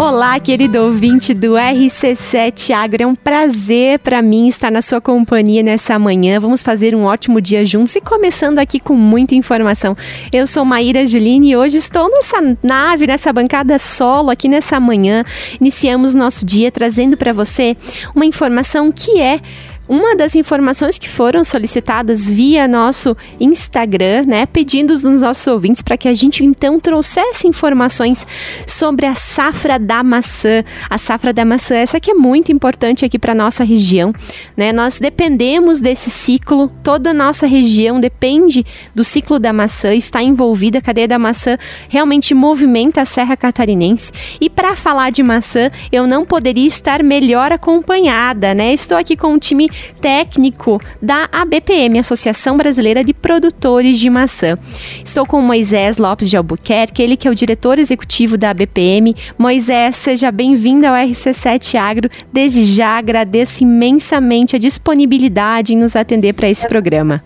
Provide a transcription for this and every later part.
Olá, querido ouvinte do RC7 Agro. É um prazer para mim estar na sua companhia nessa manhã. Vamos fazer um ótimo dia juntos e começando aqui com muita informação. Eu sou Maíra Juline e hoje estou nessa nave, nessa bancada solo aqui nessa manhã. Iniciamos nosso dia trazendo para você uma informação que é uma das informações que foram solicitadas via nosso Instagram, né, pedindo nos nossos ouvintes para que a gente então trouxesse informações sobre a safra da maçã. A safra da maçã, essa que é muito importante aqui para nossa região, né? Nós dependemos desse ciclo, toda a nossa região depende do ciclo da maçã, está envolvida, a cadeia da maçã realmente movimenta a Serra Catarinense. E para falar de maçã, eu não poderia estar melhor acompanhada, né? Estou aqui com um time técnico da ABPM, Associação Brasileira de Produtores de Maçã. Estou com Moisés Lopes de Albuquerque, ele que é o diretor executivo da ABPM. Moisés, seja bem-vindo ao RC7 Agro. Desde já agradeço imensamente a disponibilidade em nos atender para esse programa.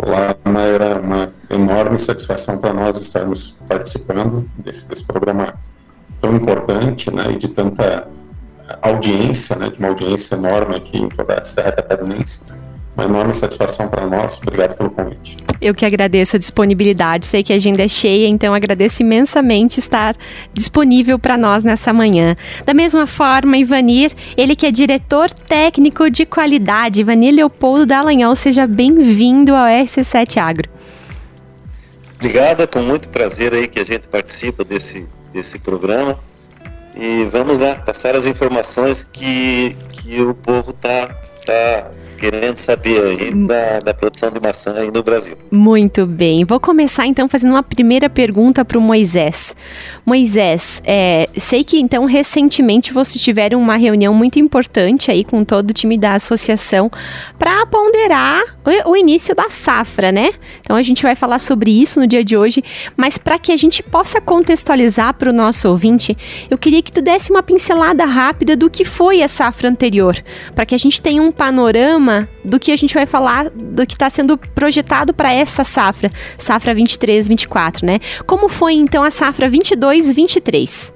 Olá, Mayra, uma enorme satisfação para nós estarmos participando desse, desse programa tão importante né, e de tanta audiência, né, de uma audiência enorme aqui em toda a Serra Catarinense. Uma enorme satisfação para nós. Obrigado pelo convite. Eu que agradeço a disponibilidade. Sei que a agenda é cheia, então agradeço imensamente estar disponível para nós nessa manhã. Da mesma forma, Ivanir, ele que é diretor técnico de qualidade. Ivanir Leopoldo Dallagnol, seja bem-vindo ao RC7 Agro. Obrigada, com muito prazer aí que a gente participa desse, desse programa. E vamos lá, passar as informações que, que o povo está tá querendo saber aí hum. da, da, produção de maçã aí no Brasil. Muito bem. Vou começar então fazendo uma primeira pergunta para o Moisés. Moisés, é, sei que então recentemente vocês tiveram uma reunião muito importante aí com todo o time da associação para ponderar o, o, início da safra, né? Então a gente vai falar sobre isso no dia de hoje, mas para que a gente possa contextualizar para o nosso ouvinte, eu queria que tu desse uma pincelada rápida do que foi a safra anterior, para que a gente tenha um panorama do que a gente vai falar, do que está sendo projetado para essa safra, safra 23, 24, né? Como foi então a safra 22, 23?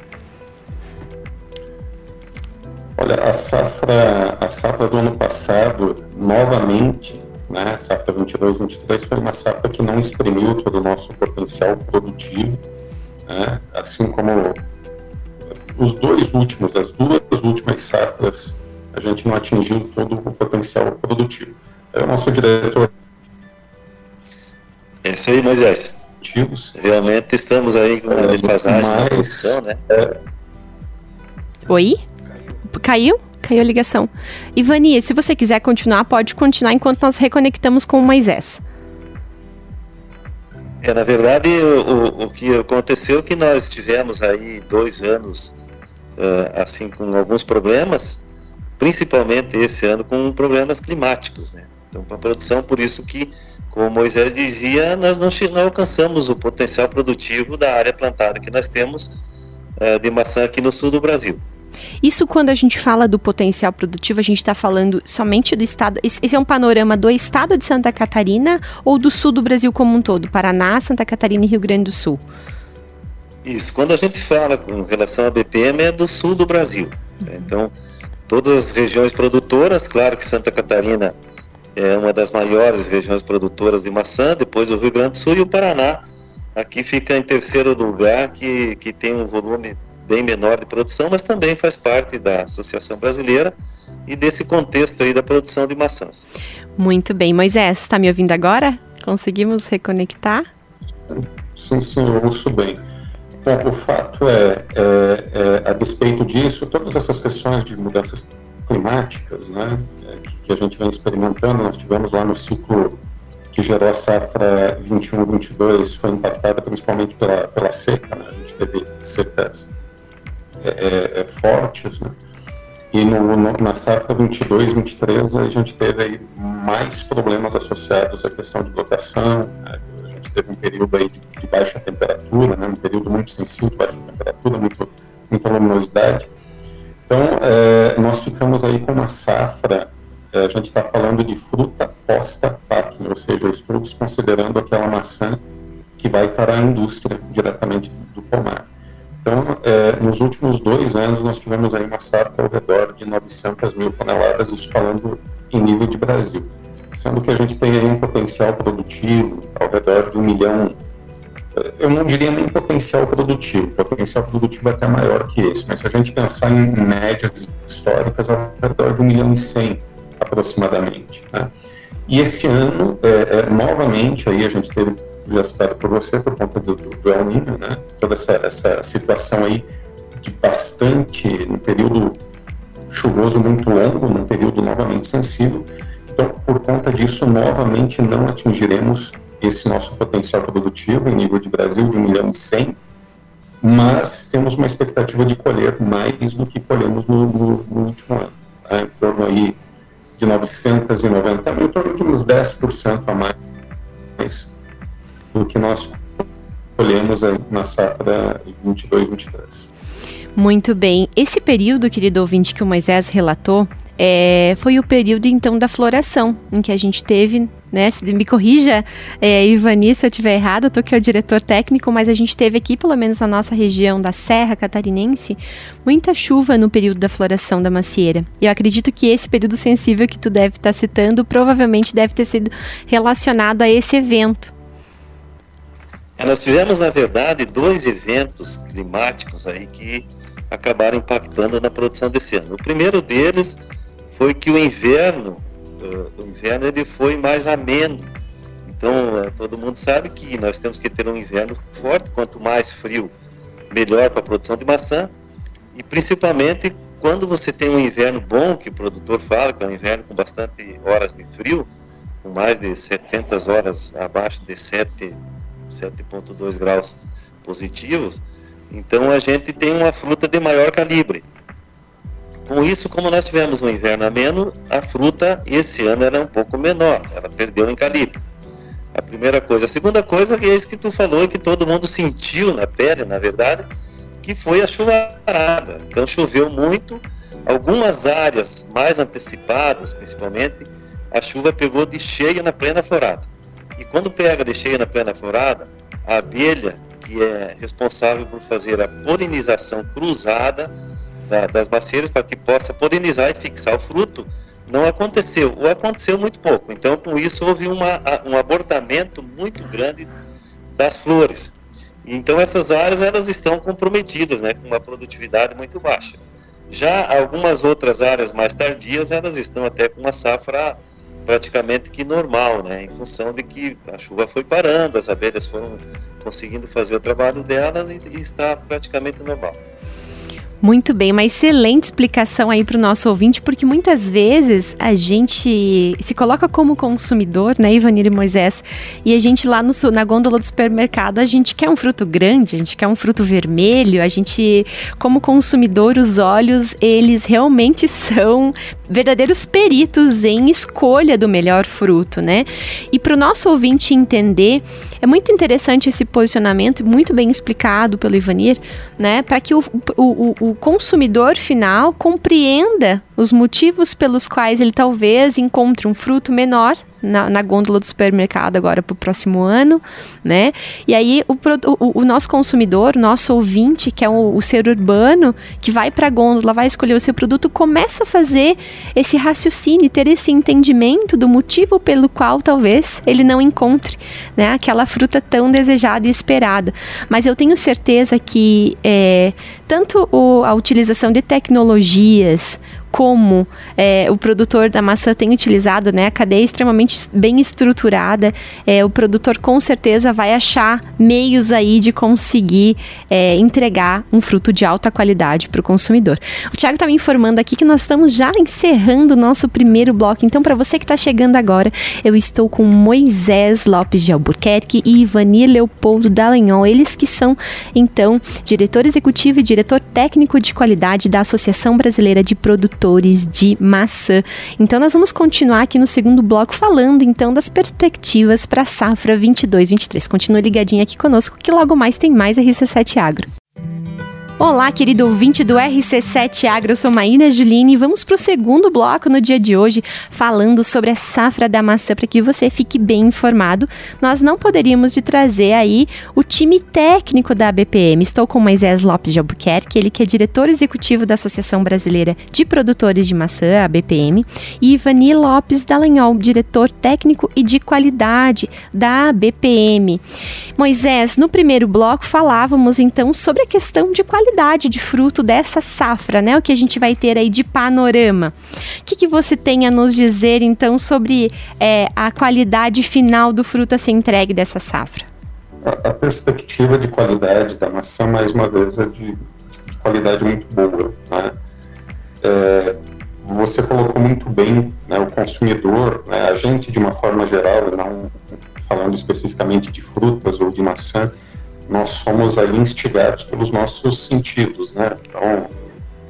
Olha, a safra, a safra do ano passado, novamente, né, safra 22, 23 foi uma safra que não exprimiu todo o nosso potencial produtivo, né, assim como os dois últimos, as duas últimas safras a gente não atingiu todo o potencial produtivo. É o nosso diretor. É isso aí, Moisés. Realmente estamos aí com uma é, defasagem na produção, né? É... Oi? Caiu? Caiu a ligação. Ivani, se você quiser continuar, pode continuar enquanto nós reconectamos com o Moisés. É, na verdade, o, o, o que aconteceu é que nós tivemos aí dois anos, uh, assim, com alguns problemas, principalmente esse ano com problemas climáticos, né? Então, para a produção, por isso que, como Moisés dizia, nós não, não alcançamos o potencial produtivo da área plantada que nós temos uh, de maçã aqui no sul do Brasil. Isso quando a gente fala do potencial produtivo, a gente está falando somente do estado. Esse é um panorama do estado de Santa Catarina ou do sul do Brasil como um todo? Paraná, Santa Catarina e Rio Grande do Sul? Isso. Quando a gente fala com relação à BPM, é do sul do Brasil. Uhum. Então, todas as regiões produtoras, claro que Santa Catarina é uma das maiores regiões produtoras de maçã, depois o Rio Grande do Sul e o Paraná. Aqui fica em terceiro lugar, que, que tem um volume bem menor de produção, mas também faz parte da Associação Brasileira e desse contexto aí da produção de maçãs. Muito bem. Moisés, está me ouvindo agora? Conseguimos reconectar? Sim, sim, eu ouço bem. Bom, o fato é, é, é, a despeito disso, todas essas questões de mudanças climáticas, né, é, que a gente vem experimentando, nós tivemos lá no ciclo que gerou a safra 21-22, foi impactada principalmente pela, pela seca, né, a gente teve secas é, é, é fortes, né, e no, no, na safra 22-23 a gente teve aí mais problemas associados à questão de lotação, né, teve um período aí de, de baixa temperatura, né, um período muito sensível de baixa temperatura, muito, muita luminosidade. Então, é, nós ficamos aí com uma safra, é, a gente está falando de fruta posta-packing, ou seja, os frutos considerando aquela maçã que vai para a indústria diretamente do pomar. Então, é, nos últimos dois anos, nós tivemos aí uma safra ao redor de 900 mil toneladas, isso falando em nível de Brasil. Sendo que a gente tem aí um potencial produtivo ao redor de um milhão, eu não diria nem potencial produtivo, potencial produtivo é até maior que esse, mas se a gente pensar em médias históricas, ao redor de um milhão e cem aproximadamente. Né? E esse ano, é, é, novamente, aí a gente teve já citado por você, por conta do, do El Niño, né? Toda essa, essa situação aí de bastante, no período chuvoso muito longo, num período novamente sensível. Então, por conta disso, novamente não atingiremos esse nosso potencial produtivo em nível de Brasil de 1 milhão e 100, mas temos uma expectativa de colher mais do que colhemos no, no, no último ano, né? em torno aí de 990 mil, em torno de uns 10% a mais do que nós colhemos na safra 22-23. Muito bem. Esse período, querido ouvinte, que o Moisés relatou, é, foi o período então da floração, em que a gente teve, né? Me corrija, é, Ivani, se eu estiver errado, eu tô aqui é o diretor técnico, mas a gente teve aqui, pelo menos na nossa região da Serra Catarinense, muita chuva no período da floração da macieira. Eu acredito que esse período sensível que tu deve estar citando provavelmente deve ter sido relacionado a esse evento. É, nós tivemos, na verdade, dois eventos climáticos aí que acabaram impactando na produção desse ano. O primeiro deles foi que o inverno, uh, o inverno ele foi mais ameno. Então, uh, todo mundo sabe que nós temos que ter um inverno forte, quanto mais frio, melhor para a produção de maçã. E principalmente quando você tem um inverno bom, que o produtor fala, que é um inverno com bastante horas de frio, com mais de 700 horas abaixo de 7 7,2 graus positivos, então a gente tem uma fruta de maior calibre. Com isso, como nós tivemos um inverno ameno, a fruta esse ano era um pouco menor, ela perdeu em calibre. A primeira coisa. A segunda coisa é isso que tu falou, que todo mundo sentiu na pele, na verdade, que foi a chuvarada. Então choveu muito, algumas áreas mais antecipadas, principalmente, a chuva pegou de cheio na plena florada. E quando pega de cheio na plena florada, a abelha, que é responsável por fazer a polinização cruzada da, das bacieiras para que possa polinizar e fixar o fruto, não aconteceu, ou aconteceu muito pouco. Então, com isso, houve uma, um abortamento muito grande das flores. Então, essas áreas elas estão comprometidas, né, com uma produtividade muito baixa. Já algumas outras áreas mais tardias, elas estão até com uma safra praticamente que normal, né? Em função de que a chuva foi parando, as abelhas foram conseguindo fazer o trabalho delas e, e está praticamente normal. Muito bem, uma excelente explicação aí para o nosso ouvinte, porque muitas vezes a gente se coloca como consumidor, né, Ivanir e Moisés, e a gente lá no, na gôndola do supermercado, a gente quer um fruto grande, a gente quer um fruto vermelho, a gente, como consumidor, os olhos, eles realmente são verdadeiros peritos em escolha do melhor fruto, né? E para o nosso ouvinte entender, é muito interessante esse posicionamento, muito bem explicado pelo Ivanir, né? Para que o, o, o consumidor final compreenda os motivos pelos quais ele talvez encontre um fruto menor na, na gôndola do supermercado agora para o próximo ano, né? E aí o, o, o, nosso consumidor, o nosso ouvinte, que é o, o ser urbano, que vai para a gôndola, vai escolher o seu produto, começa a fazer esse raciocínio, ter esse entendimento do motivo pelo qual talvez ele não encontre né, aquela fruta tão desejada e esperada. Mas eu tenho certeza que é, tanto o, a utilização de tecnologias, como é, o produtor da maçã tem utilizado, né? A cadeia é extremamente bem estruturada. É, o produtor com certeza vai achar meios aí de conseguir é, entregar um fruto de alta qualidade para o consumidor. O Thiago está me informando aqui que nós estamos já encerrando o nosso primeiro bloco. Então, para você que está chegando agora, eu estou com Moisés Lopes de Albuquerque e Ivani Leopoldo Dallagnol. Eles que são, então, diretor executivo e diretor técnico de qualidade da Associação Brasileira de Produtores produtores de maçã. Então nós vamos continuar aqui no segundo bloco falando então das perspectivas para a safra 22/23. Continue ligadinho aqui conosco que logo mais tem mais RC7 Agro. Olá, querido ouvinte do RC7 Agro, eu sou Maína Juline e vamos para o segundo bloco no dia de hoje, falando sobre a safra da maçã, para que você fique bem informado. Nós não poderíamos de trazer aí o time técnico da BPM. Estou com Moisés Lopes de Albuquerque, ele que é diretor executivo da Associação Brasileira de Produtores de Maçã, a BPM, e Ivani Lopes Dallagnol, diretor técnico e de qualidade da BPM. Moisés, no primeiro bloco falávamos então sobre a questão de qualidade qualidade de fruto dessa safra, né? O que a gente vai ter aí de panorama. O que, que você tem a nos dizer, então, sobre é, a qualidade final do fruto a ser entregue dessa safra? A, a perspectiva de qualidade da maçã, mais uma vez, é de, de qualidade muito boa. Né? É, você colocou muito bem né, o consumidor, né, a gente de uma forma geral, não falando especificamente de frutas ou de maçã, nós somos ali instigados pelos nossos sentidos, né? Então,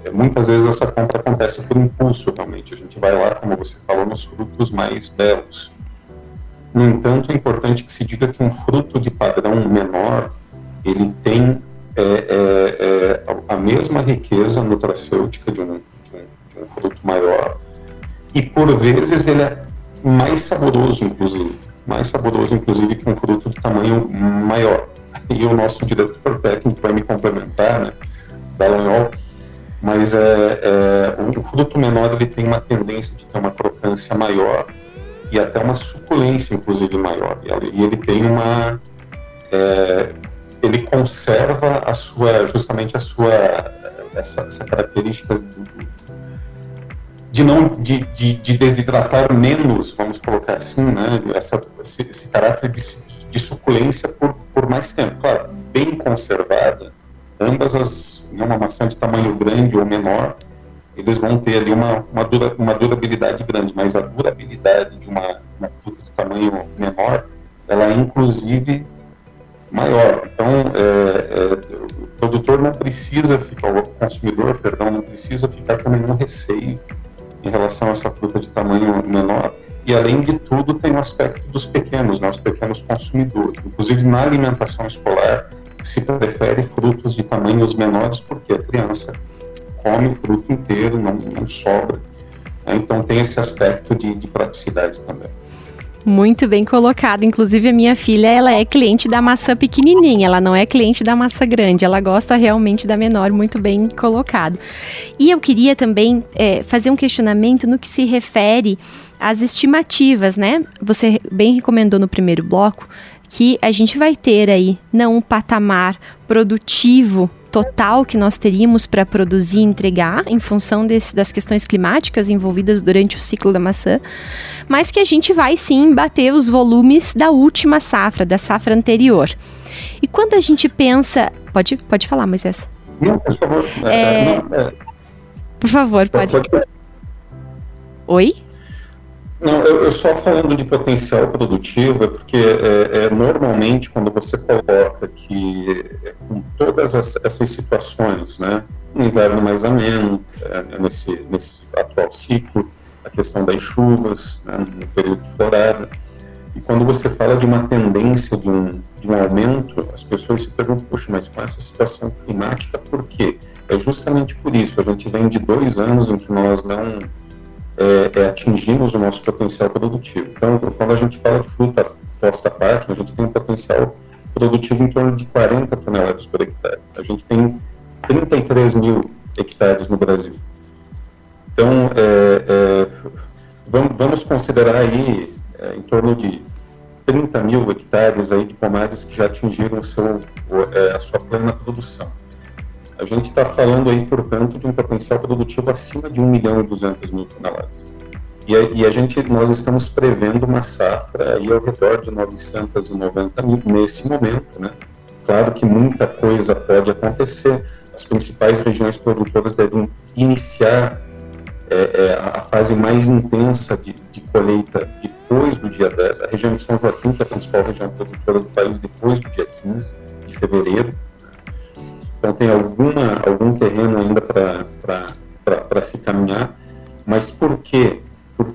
é, muitas vezes essa compra acontece por impulso, realmente. A gente vai lá, como você falou, nos frutos mais belos. No entanto, é importante que se diga que um fruto de padrão menor, ele tem é, é, é, a mesma riqueza nutracêutica de um, de, um, de um fruto maior e, por vezes, ele é mais saboroso, inclusive. Mais saboroso, inclusive, que um fruto de tamanho maior e o nosso diretor técnico vai me complementar, né, Dallagnol, mas é, é, o fruto menor ele tem uma tendência de ter uma crocância maior e até uma suculência, inclusive, maior. E ele tem uma... É, ele conserva a sua, justamente a sua, essa, essa característica de não de, de, de, desidratar menos, vamos colocar assim, né? Essa, esse, esse caráter de, de suculência por, por mais tempo. Claro, bem conservada, ambas as, né, uma maçã de tamanho grande ou menor, eles vão ter ali uma, uma, dura, uma durabilidade grande, mas a durabilidade de uma, uma fruta de tamanho menor, ela é inclusive maior. Então, é, é, o produtor não precisa ficar, o consumidor, perdão, não precisa ficar com nenhum receio em relação a essa fruta de tamanho menor, e, além de tudo, tem o aspecto dos pequenos, né, os pequenos consumidores. Inclusive, na alimentação escolar, se prefere frutos de tamanhos menores, porque a criança come o fruto inteiro, não, não sobra. Né, então, tem esse aspecto de, de praticidade também. Muito bem colocado. Inclusive, a minha filha, ela é cliente da maçã pequenininha, ela não é cliente da maçã grande, ela gosta realmente da menor, muito bem colocado. E eu queria também é, fazer um questionamento no que se refere às estimativas, né? Você bem recomendou no primeiro bloco que a gente vai ter aí não um patamar produtivo total que nós teríamos para produzir e entregar em função desse, das questões climáticas envolvidas durante o ciclo da maçã, mas que a gente vai sim bater os volumes da última safra, da safra anterior. E quando a gente pensa. Pode, pode falar, Moisés. Não, por favor. É, é... Não, é... Por favor, pode. pode. Oi? Não, eu, eu, só falando de potencial produtivo é porque é, é normalmente quando você coloca que é, com todas as, essas situações, né, um inverno mais ameno, é, nesse, nesse atual ciclo, a questão das chuvas, né, no período de florada, e quando você fala de uma tendência de um, de um aumento, as pessoas se perguntam, puxa, mas com essa situação climática, por quê? É justamente por isso, a gente vem de dois anos em que nós não é, é, atingimos o nosso potencial produtivo. Então, quando a gente fala de fruta posta parte, a gente tem um potencial produtivo em torno de 40 toneladas por hectare. A gente tem 33 mil hectares no Brasil. Então, é, é, vamos, vamos, considerar aí é, em torno de 30 mil hectares aí de pomares que já atingiram seu, é, a sua plena produção. A gente está falando aí, portanto, de um potencial produtivo acima de 1 milhão e 200 mil toneladas. E a, e a gente, nós estamos prevendo uma safra aí ao redor de 990 mil nesse momento, né? Claro que muita coisa pode acontecer. As principais regiões produtoras devem iniciar é, é, a fase mais intensa de, de, colheita depois do dia 10. A região de São Joaquim, que é a principal região produtora do país, depois do dia 15 de fevereiro. Então tem alguma, algum terreno ainda para se caminhar, mas por quê? Por,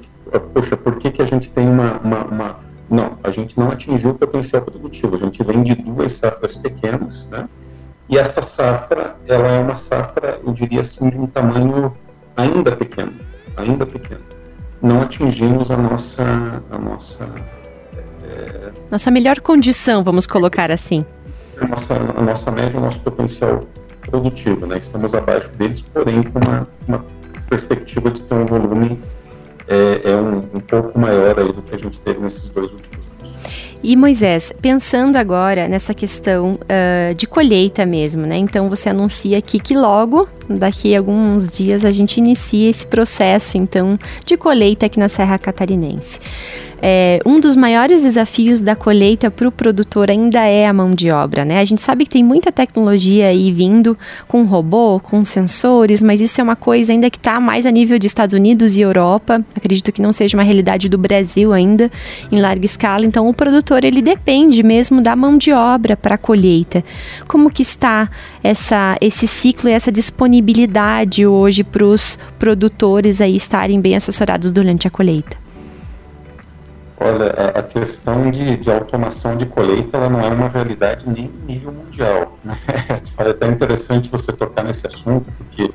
poxa, por que, que a gente tem uma, uma, uma, Não, a gente não atingiu o potencial produtivo, a gente vem de duas safras pequenas, né? E essa safra, ela é uma safra, eu diria assim, de um tamanho ainda pequeno, ainda pequeno. Não atingimos a nossa, a nossa é, nossa melhor condição, vamos colocar assim. A nossa, a nossa média, o nosso potencial produtivo, né? Estamos abaixo deles, porém com uma, uma perspectiva de ter um volume é, é um, um, pouco maior aí do que a gente teve nesses dois últimos anos. E Moisés, pensando agora nessa questão uh, de colheita mesmo, né? Então você anuncia aqui que logo, daqui a alguns dias, a gente inicia esse processo então de colheita aqui na Serra Catarinense. É, um dos maiores desafios da colheita para o produtor ainda é a mão de obra, né? A gente sabe que tem muita tecnologia aí vindo com robô, com sensores, mas isso é uma coisa ainda que está mais a nível de Estados Unidos e Europa. Acredito que não seja uma realidade do Brasil ainda em larga escala. Então, o produtor ele depende mesmo da mão de obra para a colheita. Como que está essa, esse ciclo e essa disponibilidade hoje para os produtores aí estarem bem assessorados durante a colheita? Olha, a, a questão de, de, automação de colheita ela não é uma realidade nem em nível mundial. Né? É até interessante você tocar nesse assunto, porque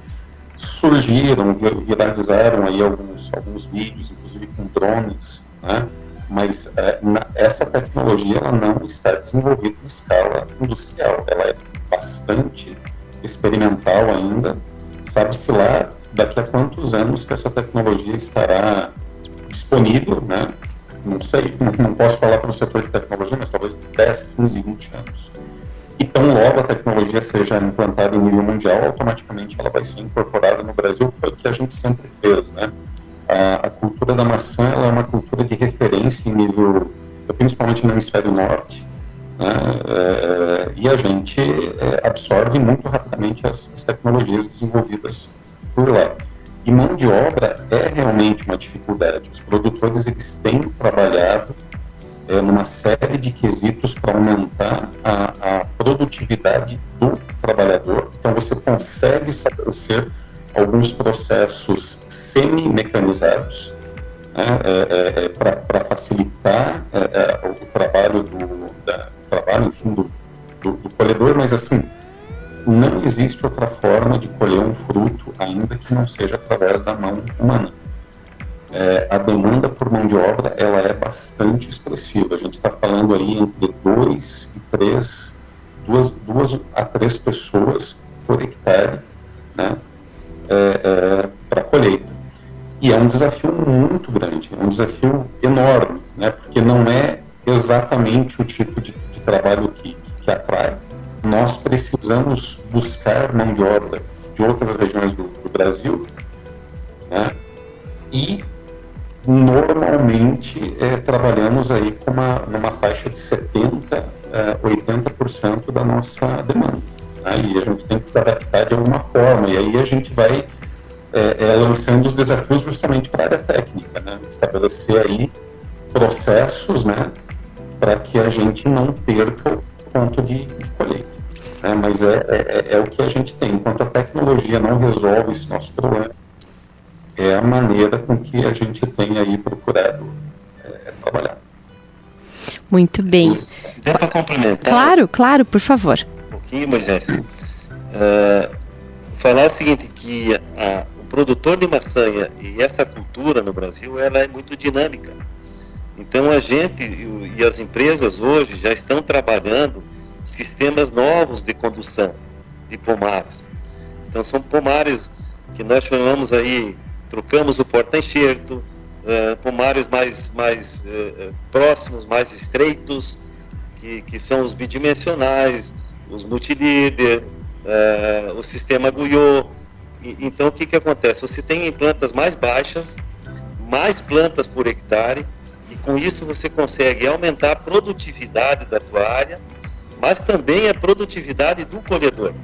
surgiram, viralizaram aí alguns, alguns vídeos, inclusive com drones, né? mas é, na, essa tecnologia ela não está desenvolvida em escala industrial, ela é bastante experimental ainda. Sabe-se lá daqui a quantos anos que essa tecnologia estará disponível, né? Não sei, não posso falar para o setor de tecnologia, mas talvez 10, 15, 20 anos. E tão logo a tecnologia seja implantada em nível mundial, automaticamente ela vai ser incorporada no Brasil, foi o que a gente sempre fez, né? A, a cultura da maçã é uma cultura de referência em nível, principalmente no hemisfério norte, né? É, e a gente é, absorve muito rapidamente as, as tecnologias desenvolvidas por lá. E mão de obra é realmente uma dificuldade. Os produtores eles têm trabalhado é, numa série de quesitos para aumentar a, a, produtividade do trabalhador. Então você consegue estabelecer alguns processos semi-mecanizados né, é, é, para facilitar o trabalho do da, trabalho, enfim, do, do, do colhedor, mas assim não existe outra forma de colher um fruto, ainda que não seja através da mão humana. É, a demanda por mão de obra ela é bastante expressiva. A gente está falando aí entre dois e três, duas, duas a três pessoas por hectare, né, é, é, para colheita. E é um desafio muito grande, é um desafio enorme, né, porque não é exatamente o tipo de, de trabalho que, que atrai, nós precisamos buscar mão de obra de outras regiões do, do Brasil, né? E normalmente é, trabalhamos aí com uma, numa faixa de 70, é, 80% da nossa demanda. Né? E a gente tem que se adaptar de alguma forma. E aí a gente vai é, é, lançando os desafios justamente para a área técnica, né? estabelecer aí processos, né, para que a gente não perca o ponto de, de colheita né? mas é, é, é, é, o que a gente tem. Enquanto a tecnologia não resolve esse nosso problema, é a maneira com que a gente tem aí procurado é, trabalhar. Muito bem. Dá para complementar? Claro, claro, por favor. Um pouquinho, Moisés. Uh, falar o seguinte, que a, o produtor de maçanha e essa cultura no Brasil, ela é muito dinâmica. Então a gente e as empresas hoje já estão trabalhando sistemas novos de condução de pomares. Então são pomares que nós chamamos aí, trocamos o porta-enxerto, uh, pomares mais, mais uh, próximos, mais estreitos, que, que são os bidimensionais, os multilíder, uh, o sistema Guyot. então o que, que acontece? Você tem plantas mais baixas, mais plantas por hectare, e com isso você consegue aumentar a produtividade da tua área mas também a produtividade do colhedor.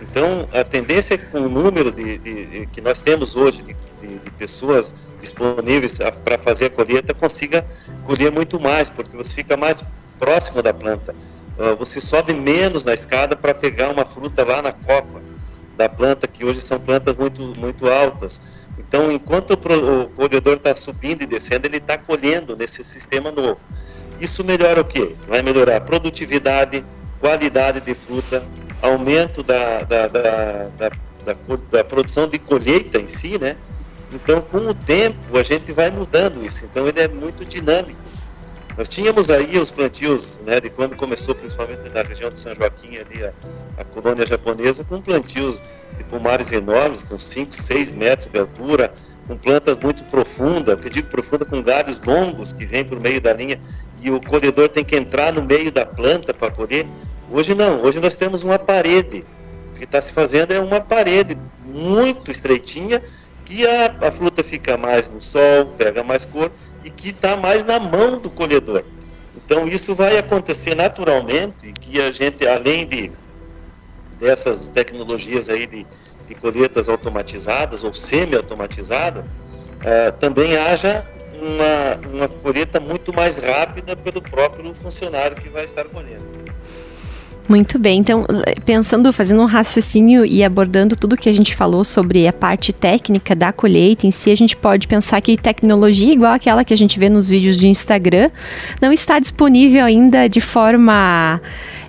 Então, a tendência é que com o número de, de, de que nós temos hoje de, pessoas disponíveis para fazer a colheita, consiga colher muito mais, porque você fica mais próximo da planta. Uh, você sobe menos na escada para pegar uma fruta lá na copa da planta, que hoje são plantas muito, muito altas. Então, enquanto o, o colhedor está subindo e descendo, ele está colhendo nesse sistema novo. Isso melhora o quê? Vai melhorar a produtividade, qualidade de fruta aumento da, da, da, da, produção de colheita em si, né? Então, com o tempo, a gente vai mudando isso. Então, ele é muito dinâmico. Nós tínhamos aí os plantios, né, de quando começou, principalmente na região de São Joaquim, ali, a, a colônia japonesa, com plantios de pomares enormes, com 5, 6 metros de altura, com plantas muito profundas, que digo profunda, com galhos longos que vêm por meio da linha, e o colhedor tem que entrar no meio da planta para poder. Hoje não, hoje nós temos uma parede. O que está se fazendo é uma parede muito estreitinha, que a, a fruta fica mais no sol, pega mais cor, e que está mais na mão do colhedor. Então isso vai acontecer naturalmente, que a gente, além de dessas tecnologias aí de de colheitas automatizadas ou semi-automatizadas, uh, também haja uma, uma colheita muito mais rápida pelo próprio funcionário que vai estar colhendo. Muito bem, então pensando, fazendo um raciocínio e abordando tudo que a gente falou sobre a parte técnica da colheita em si, a gente pode pensar que tecnologia igual aquela que a gente vê nos vídeos de Instagram não está disponível ainda de forma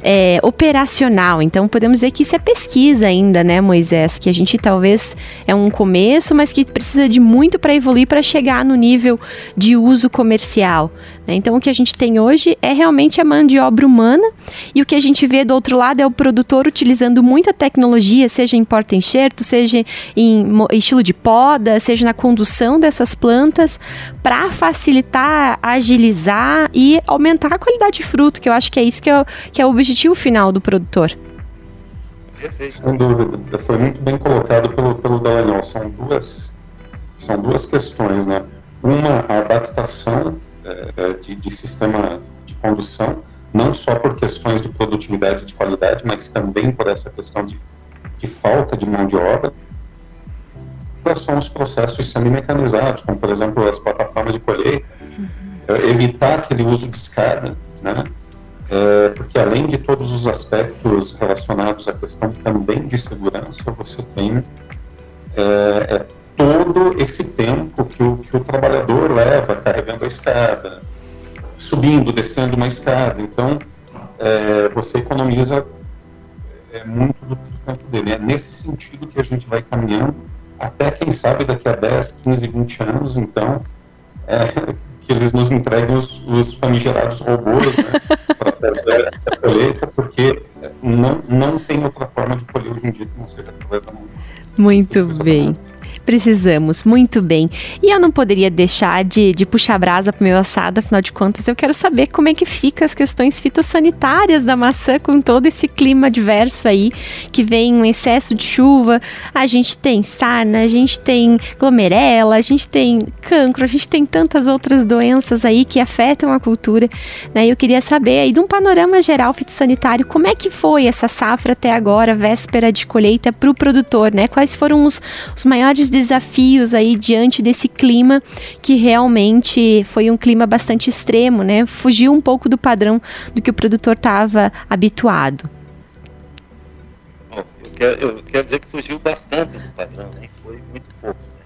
é, operacional. Então podemos dizer que isso é pesquisa ainda, né, Moisés? Que a gente talvez é um começo, mas que precisa de muito para evoluir para chegar no nível de uso comercial. Né? Então o que a gente tem hoje é realmente a mão de obra humana e o que a gente vê do outro lado é o produtor utilizando muita tecnologia, seja em porta-enxerto, seja em estilo de poda, seja na condução dessas plantas, para facilitar, agilizar e aumentar a qualidade de fruto, que eu acho que é isso que é, que é o objetivo final do produtor. Sem dúvida, foi muito bem colocado pelo, pelo Dallagnol. São duas, são duas questões, né? Uma, a adaptação de, de sistema de condução, não só por questões de produtividade e de qualidade, mas também por essa questão de, de falta de mão de obra, são os processos semi-mecanizados, como, por exemplo, as plataformas de colheita, uhum. evitar aquele uso de escada, né? É, porque além de todos os aspectos relacionados à questão também de segurança, você tem é, é, todo esse tempo que o, que o trabalhador leva carregando a escada, subindo, descendo uma escada. Então, é, você economiza é, muito do, do, tempo dele. É nesse sentido que a gente vai caminhando, até quem sabe daqui a 10, 15, 20 anos, então, é, que eles nos entreguem os, os famigerados robôs né, para fazer a colheita, porque não, não tem outra forma de colher hoje em dia que não seja através da mão. Muito bem. Precisamos, muito bem. E eu não poderia deixar de, de puxar brasa para o meu assado, afinal de contas, eu quero saber como é que fica as questões fitossanitárias da maçã com todo esse clima adverso aí, que vem um excesso de chuva. A gente tem sarna, a gente tem glomerela, a gente tem cancro, a gente tem tantas outras doenças aí que afetam a cultura. Né? Eu queria saber aí de um panorama geral fitossanitário, como é que foi essa safra até agora, véspera de colheita para o produtor, né? Quais foram os, os maiores desafios aí diante desse clima que realmente foi um clima bastante extremo, né? Fugiu um pouco do padrão do que o produtor estava habituado. Eu quero, eu quero, dizer que fugiu bastante do padrão, né? Foi muito pouco. Né?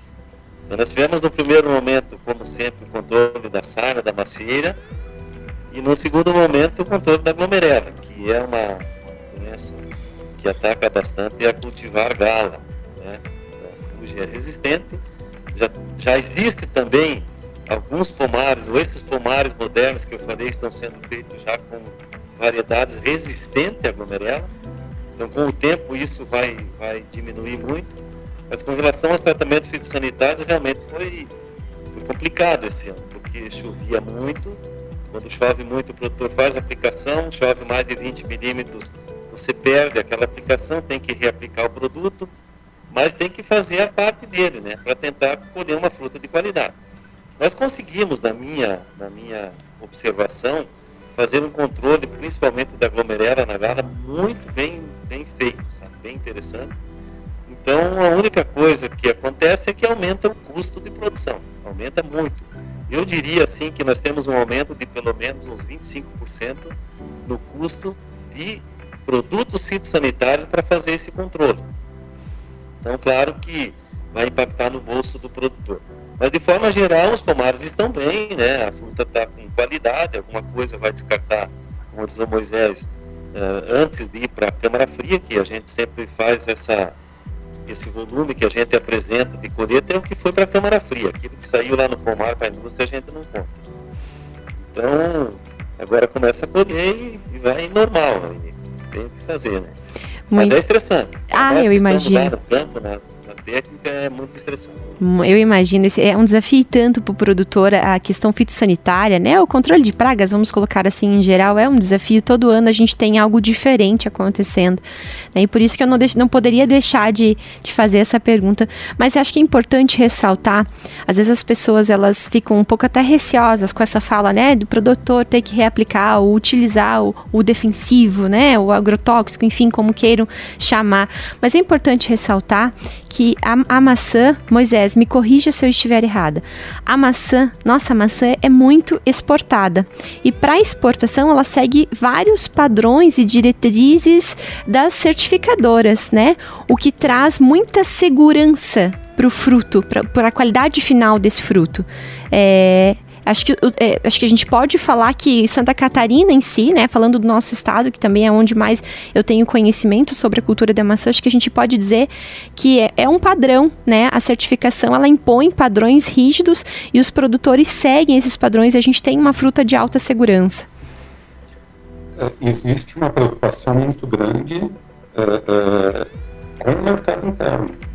Então, nós tivemos no primeiro momento, como sempre, o controle da sarna, da macieira, e no segundo momento o controle da glomerela, que é uma doença que ataca bastante a cultivar gala. Né? É resistente. Já, já existe também alguns pomares, ou esses pomares modernos que eu falei, estão sendo feitos já com variedades resistentes à glomerela. Então, com o tempo, isso vai, vai diminuir muito. Mas com relação aos tratamentos fitossanitários, realmente foi, foi complicado esse ano, porque chovia muito. Quando chove muito, o produtor faz a aplicação, chove mais de 20 milímetros, você perde aquela aplicação, tem que reaplicar o produto mas tem que fazer a parte dele, né, para tentar colher uma fruta de qualidade. Nós conseguimos, na minha, na minha observação, fazer um controle, principalmente da glomerela na gala, muito bem, bem feito, sabe? bem interessante. Então, a única coisa que acontece é que aumenta o custo de produção, aumenta muito. Eu diria assim que nós temos um aumento de pelo menos uns 25% no custo de produtos fitossanitários para fazer esse controle. Então, claro que vai impactar no bolso do produtor. Mas, de forma geral, os pomares estão bem, né? A fruta está com qualidade, alguma coisa vai descartar, como diz o Moisés, uh, antes de ir para a Câmara Fria, que a gente sempre faz essa, esse volume que a gente apresenta de colheita, é o que foi para a Câmara Fria. Aquilo que saiu lá no pomar para a indústria, a gente não conta. Então, agora começa a colher e, vai normal, aí tem o que fazer, né? Muito... Mas é estressante. Ah, eu imagino. Lá no campo, na técnica, é muito estressante. Eu imagino, esse é um desafio tanto para o produtor, a questão fitossanitária, né? O controle de pragas, vamos colocar assim em geral, é um desafio. Todo ano a gente tem algo diferente acontecendo. Né? E por isso que eu não, não poderia deixar de, de fazer essa pergunta. Mas acho que é importante ressaltar, às vezes as pessoas elas ficam um pouco até receosas com essa fala, né? Do produtor ter que reaplicar ou utilizar o, o defensivo, né? O agrotóxico, enfim, como queiram chamar. Mas é importante ressaltar que a, a maçã, Moisés, me corrija se eu estiver errada. A maçã, nossa, a maçã é muito exportada. E para exportação, ela segue vários padrões e diretrizes das certificadoras, né? O que traz muita segurança para o fruto, para a qualidade final desse fruto. É, Acho que, é, acho que a gente pode falar que Santa Catarina em si, né, falando do nosso estado, que também é onde mais eu tenho conhecimento sobre a cultura da maçã, acho que a gente pode dizer que é, é um padrão, né? A certificação ela impõe padrões rígidos e os produtores seguem esses padrões e a gente tem uma fruta de alta segurança. É, existe uma preocupação muito grande é, é com o mercado interno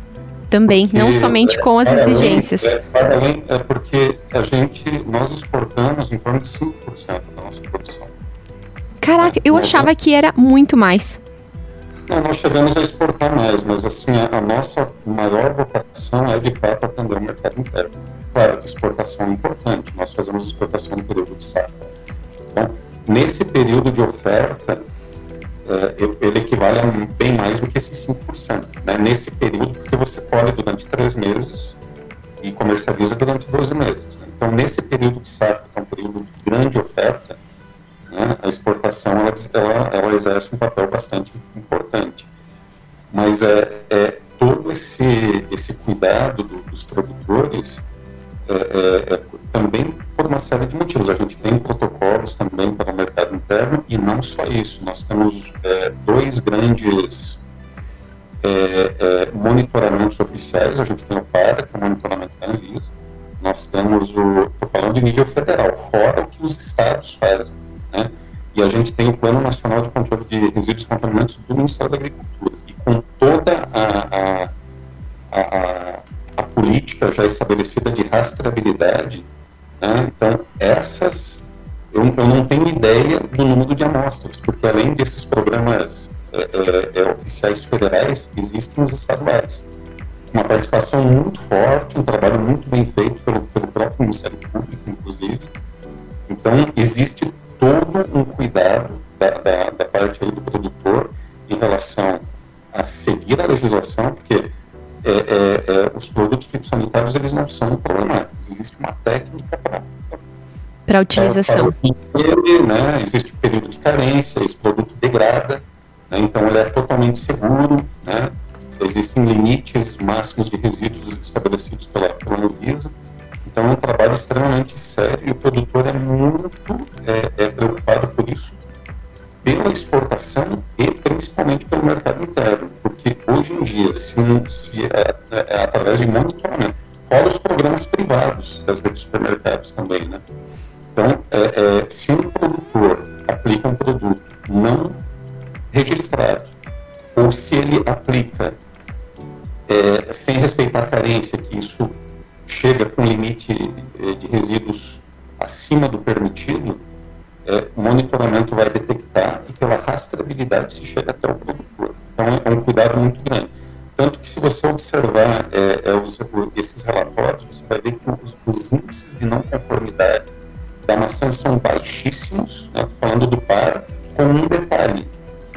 também, não somente com as exigências. Além, é, além, é porque a gente, nós exportamos em torno de 5% da nossa produção. Caraca, eu achava que era muito mais. Não, nós chegamos a exportar mais, mas assim, a, a nossa maior vocação é de fato atender o mercado interno. Claro que exportação é importante, nós fazemos exportação no período de safra. Então, nesse período de oferta, é, ele equivale a bem mais do que esses 5%. Né? Nesse período, porque você colhe durante três meses e comercializa durante 12 meses. Né? Então, nesse período de safra, que é um período de grande oferta, né, a exportação ela, ela, ela, exerce um papel bastante importante. Mas é, é todo esse, esse cuidado do, dos produtores é, é, é também por uma série de motivos. A gente tem protocolos também para o mercado interno e não só isso. Nós temos é, dois grandes é, é, monitoramentos oficiais. A gente tem o PARA, que é o monitoramento da Anvisa. Nós temos o, estou falando de nível federal, fora o que os estados fazem. Né? E a gente tem o Plano Nacional de Controle de Resíduos Contaminantes do Ministério da Agricultura. E com toda a, a, a, a política já estabelecida de rastreabilidade, né? Então, essas, eu, eu, não tenho ideia do número de amostras, porque além desses programas é, é, é, oficiais federais, existem os estaduais. Uma participação muito forte, um trabalho muito bem feito pelo, pelo próprio Ministério Público, inclusive. Então, existe todo um cuidado da, da, da parte do produtor em relação a seguir a legislação, porque é, é, é, os produtos fitossanitários eles não são problemáticos. Existe uma técnica para para utilização. Para né, existe período de carência, esse produto degrada, né, então ele é totalmente seguro, né, existem limites máximos de resíduos estabelecidos pela, pela Anvisa, então é um trabalho extremamente sério e o produtor é muito é, é preocupado por isso pela exportação e principalmente pelo mercado interno, porque hoje em dia, se, se é, é, é, através de monitoramento, fora os programas privados das redes de supermercados também, né? Então, é, é, se um produtor aplica um produto não registrado, ou se ele aplica é, sem respeitar a carência, que isso chega com limite é, de resíduos acima do permitido, é, o monitoramento vai detectar e pela rastreabilidade se chega até o produtor. Então é um cuidado muito grande. Tanto que se você observar é, é, os, esses relatórios, você vai ver que os, os, índices de não conformidade da maçã são baixíssimos, né, falando do par, com um detalhe,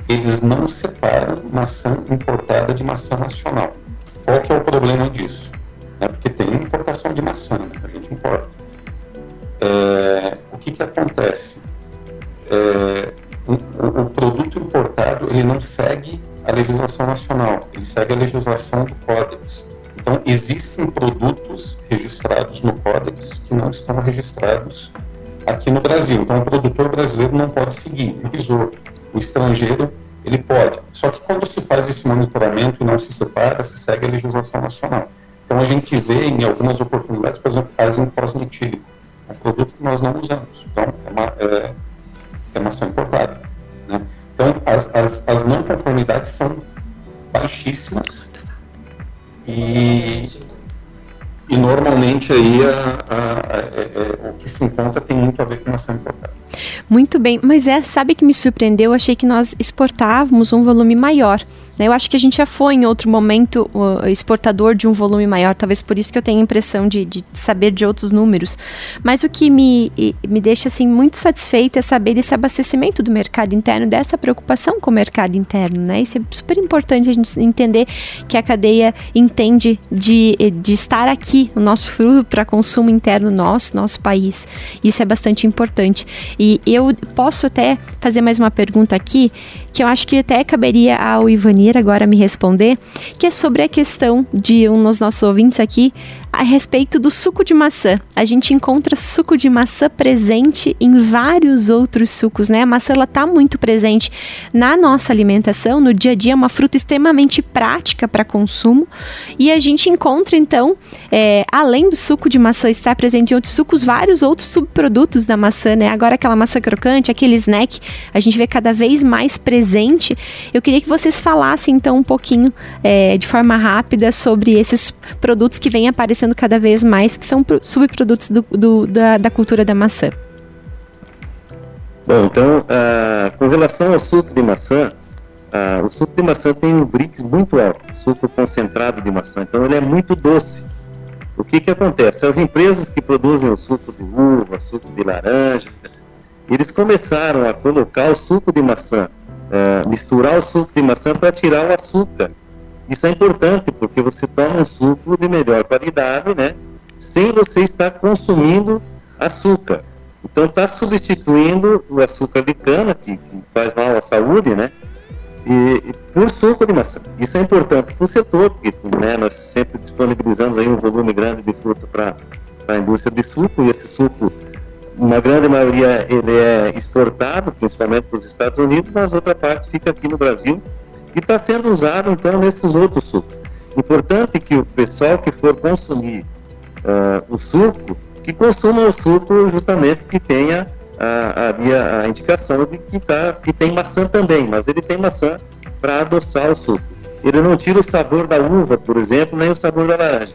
eles não separam maçã importada de maçã nacional. Qual que é o problema disso? É porque tem importação de maçã, né, a gente importa. É, o que, que acontece? É, o, o, produto importado ele não segue a legislação nacional, ele segue a legislação do Códex. Então, existem produtos registrados no Códex que não estão registrados aqui no Brasil. Então, o produtor brasileiro não pode seguir, mas o, o estrangeiro ele pode. Só que quando se faz esse monitoramento e não se separa, se segue a legislação nacional. Então a gente vê em algumas oportunidades, por exemplo, as em pós-metílico, um produto que nós não usamos. Então é, uma, é, é maçã importada. Né? Então as, as, as não conformidades são baixíssimas e e normalmente aí a, a, a, é, é, o que se encontra tem muito a ver com ação importada. Muito bem, mas é, sabe que me surpreendeu? Eu achei que nós exportávamos um volume maior. Né? Eu acho que a gente já foi em outro momento exportador de um volume maior, talvez por isso que eu tenho a impressão de, de saber de outros números. Mas o que me, me deixa assim muito satisfeita é saber desse abastecimento do mercado interno, dessa preocupação com o mercado interno. Né? Isso é super importante a gente entender que a cadeia entende de, de estar aqui, o nosso fruto para consumo interno nosso, nosso país. Isso é bastante importante. E eu posso até fazer mais uma pergunta aqui, que eu acho que até caberia ao Ivanir agora me responder, que é sobre a questão de um dos nossos ouvintes aqui a respeito do suco de maçã. A gente encontra suco de maçã presente em vários outros sucos, né? A maçã ela tá muito presente na nossa alimentação, no dia a dia, é uma fruta extremamente prática para consumo. E a gente encontra então, é, além do suco de maçã estar presente em outros sucos, vários outros subprodutos da maçã, né? Agora aquela maçã crocante, aquele snack, a gente vê cada vez mais presente. Eu queria que vocês falassem então um pouquinho, é, de forma rápida, sobre esses produtos que vêm aparecendo aparecendo cada vez mais, que são subprodutos do, do, da, da, cultura da maçã. Bom, então, uh, com relação ao suco de maçã, uh, o suco de maçã tem um BRICS muito alto, suco concentrado de maçã, então ele é muito doce. O que que acontece? As empresas que produzem o suco de uva, suco de laranja, eles começaram a colocar o suco de maçã, uh, misturar o suco de maçã para tirar o açúcar isso é importante porque você toma um suco de melhor qualidade, né? Sem você estar consumindo açúcar. Então está substituindo o açúcar de cana, que, que, faz mal à saúde, né? E, e por suco de maçã. Isso é importante para o setor, porque né, nós sempre disponibilizamos aí um volume grande de fruta para a indústria de suco, e esse suco, uma grande maioria, ele é exportado, principalmente para os Estados Unidos, mas outra parte fica aqui no Brasil e está sendo usado então nesses outros sucos. Importante que o pessoal que for consumir uh, o suco, que consuma o suco justamente que tenha a, a, a indicação de que, tá, que tem maçã também, mas ele tem maçã para adoçar o suco. Ele não tira o sabor da uva, por exemplo, nem o sabor da laranja,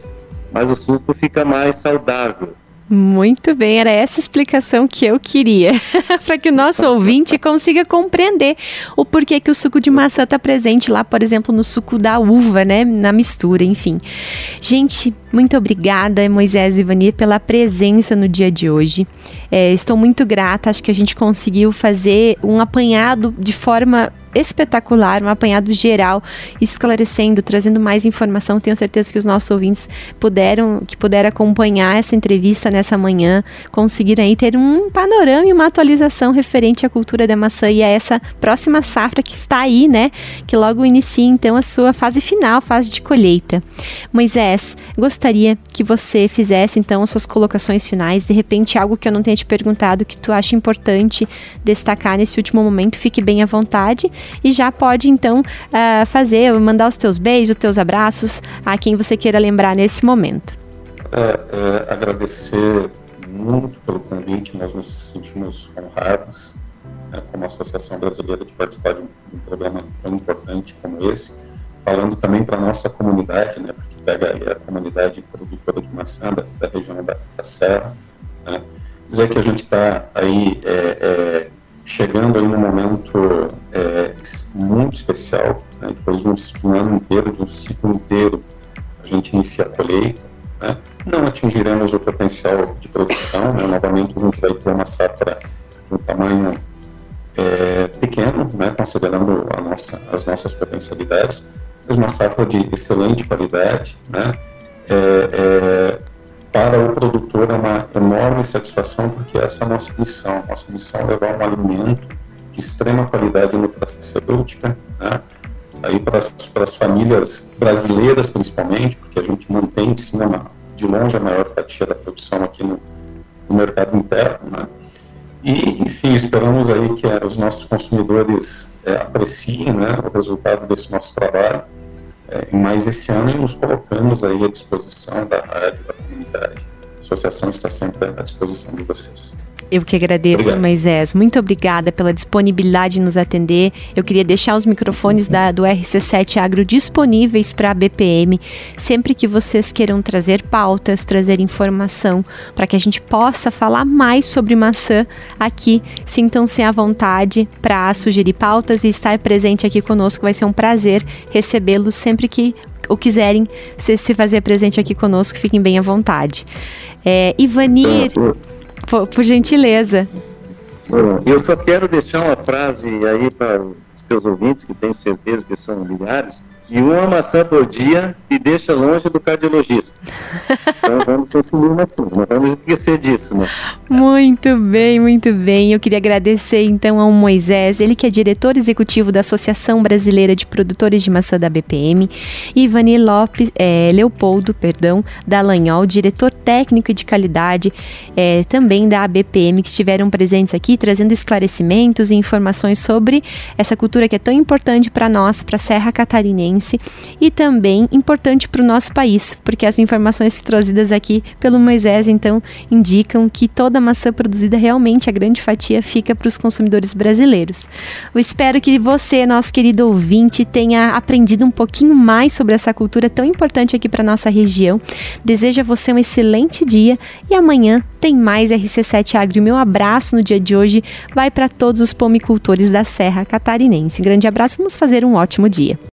mas o suco fica mais saudável. Muito bem, era essa explicação que eu queria, para que o nosso ouvinte consiga compreender o porquê que o suco de maçã está presente lá, por exemplo, no suco da uva, né, na mistura, enfim. Gente, muito obrigada, Moisés e Ivanir, pela presença no dia de hoje. É, estou muito grata, acho que a gente conseguiu fazer um apanhado de forma espetacular, um apanhado geral, esclarecendo, trazendo mais informação. Tenho certeza que os nossos ouvintes puderam, que puderam acompanhar essa entrevista nessa manhã, conseguiram aí ter um panorama e uma atualização referente à cultura da maçã e a essa próxima safra que está aí, né? Que logo inicia então a sua fase final, fase de colheita. Moisés, gostaria que você fizesse então as suas colocações finais, de repente algo que eu não tenha te perguntado que tu acha importante destacar nesse último momento, fique bem à vontade e já pode então uh, fazer, mandar os teus beijos, os teus abraços a quem você queira lembrar nesse momento. É, é, agradecer muito pelo convite, nós nos sentimos honrados né, como Associação Brasileira de participar de um, um, programa tão importante como esse, falando também para a nossa comunidade, né, porque pega aí a comunidade produtora de maçã da, da região da, da Serra, né, dizer que a gente está aí é, é, chegando aí num momento é, muito especial, né? depois de um, um, ano inteiro, de um ciclo inteiro, a gente inicia a colheita, né? não atingiremos o potencial de produção, né? novamente a gente vai ter uma safra de um tamanho é, pequeno, né? considerando nossa, as nossas potencialidades, mas uma safra de excelente qualidade, né? É, é, para o produtor é uma enorme satisfação, porque essa é a nossa missão. Nossa missão é levar um alimento de extrema qualidade nutracêutica, né? aí para as, para as famílias brasileiras principalmente, porque a gente mantém em cima de longe a maior fatia da produção aqui no, no mercado interno, né? E, enfim, esperamos aí que é, os nossos consumidores é, apreciem né, o resultado desse nosso trabalho. É, mais esse ano nos colocamos aí à disposição da rádio, da comunidade. A associação está sempre à disposição de vocês. Eu que agradeço, Obrigado. Moisés. Muito obrigada pela disponibilidade de nos atender. Eu queria deixar os microfones da, do RC7 Agro disponíveis para a BPM, sempre que vocês queiram trazer pautas, trazer informação, para que a gente possa falar mais sobre maçã aqui. Sintam-se à vontade para sugerir pautas e estar presente aqui conosco. Vai ser um prazer recebê-los sempre que o quiserem se, se fazer presente aqui conosco. Fiquem bem à vontade. É, Ivanir. Por, por gentileza. Eu só quero deixar uma frase aí para os teus ouvintes, que tenho certeza que são milhares, que uma maçã por dia te deixa longe do cardiologista. Então vamos consumir assim, não vamos esquecer disso, né? Muito bem, muito bem. Eu queria agradecer então ao Moisés, ele que é diretor executivo da Associação Brasileira de Produtores de Maçã da BPM, e Ivani Lopes, é, Leopoldo, perdão, da Lanhol, diretor técnico de qualidade é, também da BPM, que estiveram presentes aqui trazendo esclarecimentos e informações sobre essa cultura que é tão importante para nós, para a Serra Catarinense e também importante para o nosso país, porque as informações trazidas aqui pelo Moisés então indicam que toda a maçã produzida realmente a grande fatia fica para os consumidores brasileiros. Eu espero que você, nosso querido ouvinte, tenha aprendido um pouquinho mais sobre essa cultura tão importante aqui para nossa região. Desejo a você um excelente dia e amanhã tem mais RC7 Agro. Meu abraço no dia de hoje vai para todos os pomicultores da Serra Catarinense. grande abraço, vamos fazer um ótimo dia.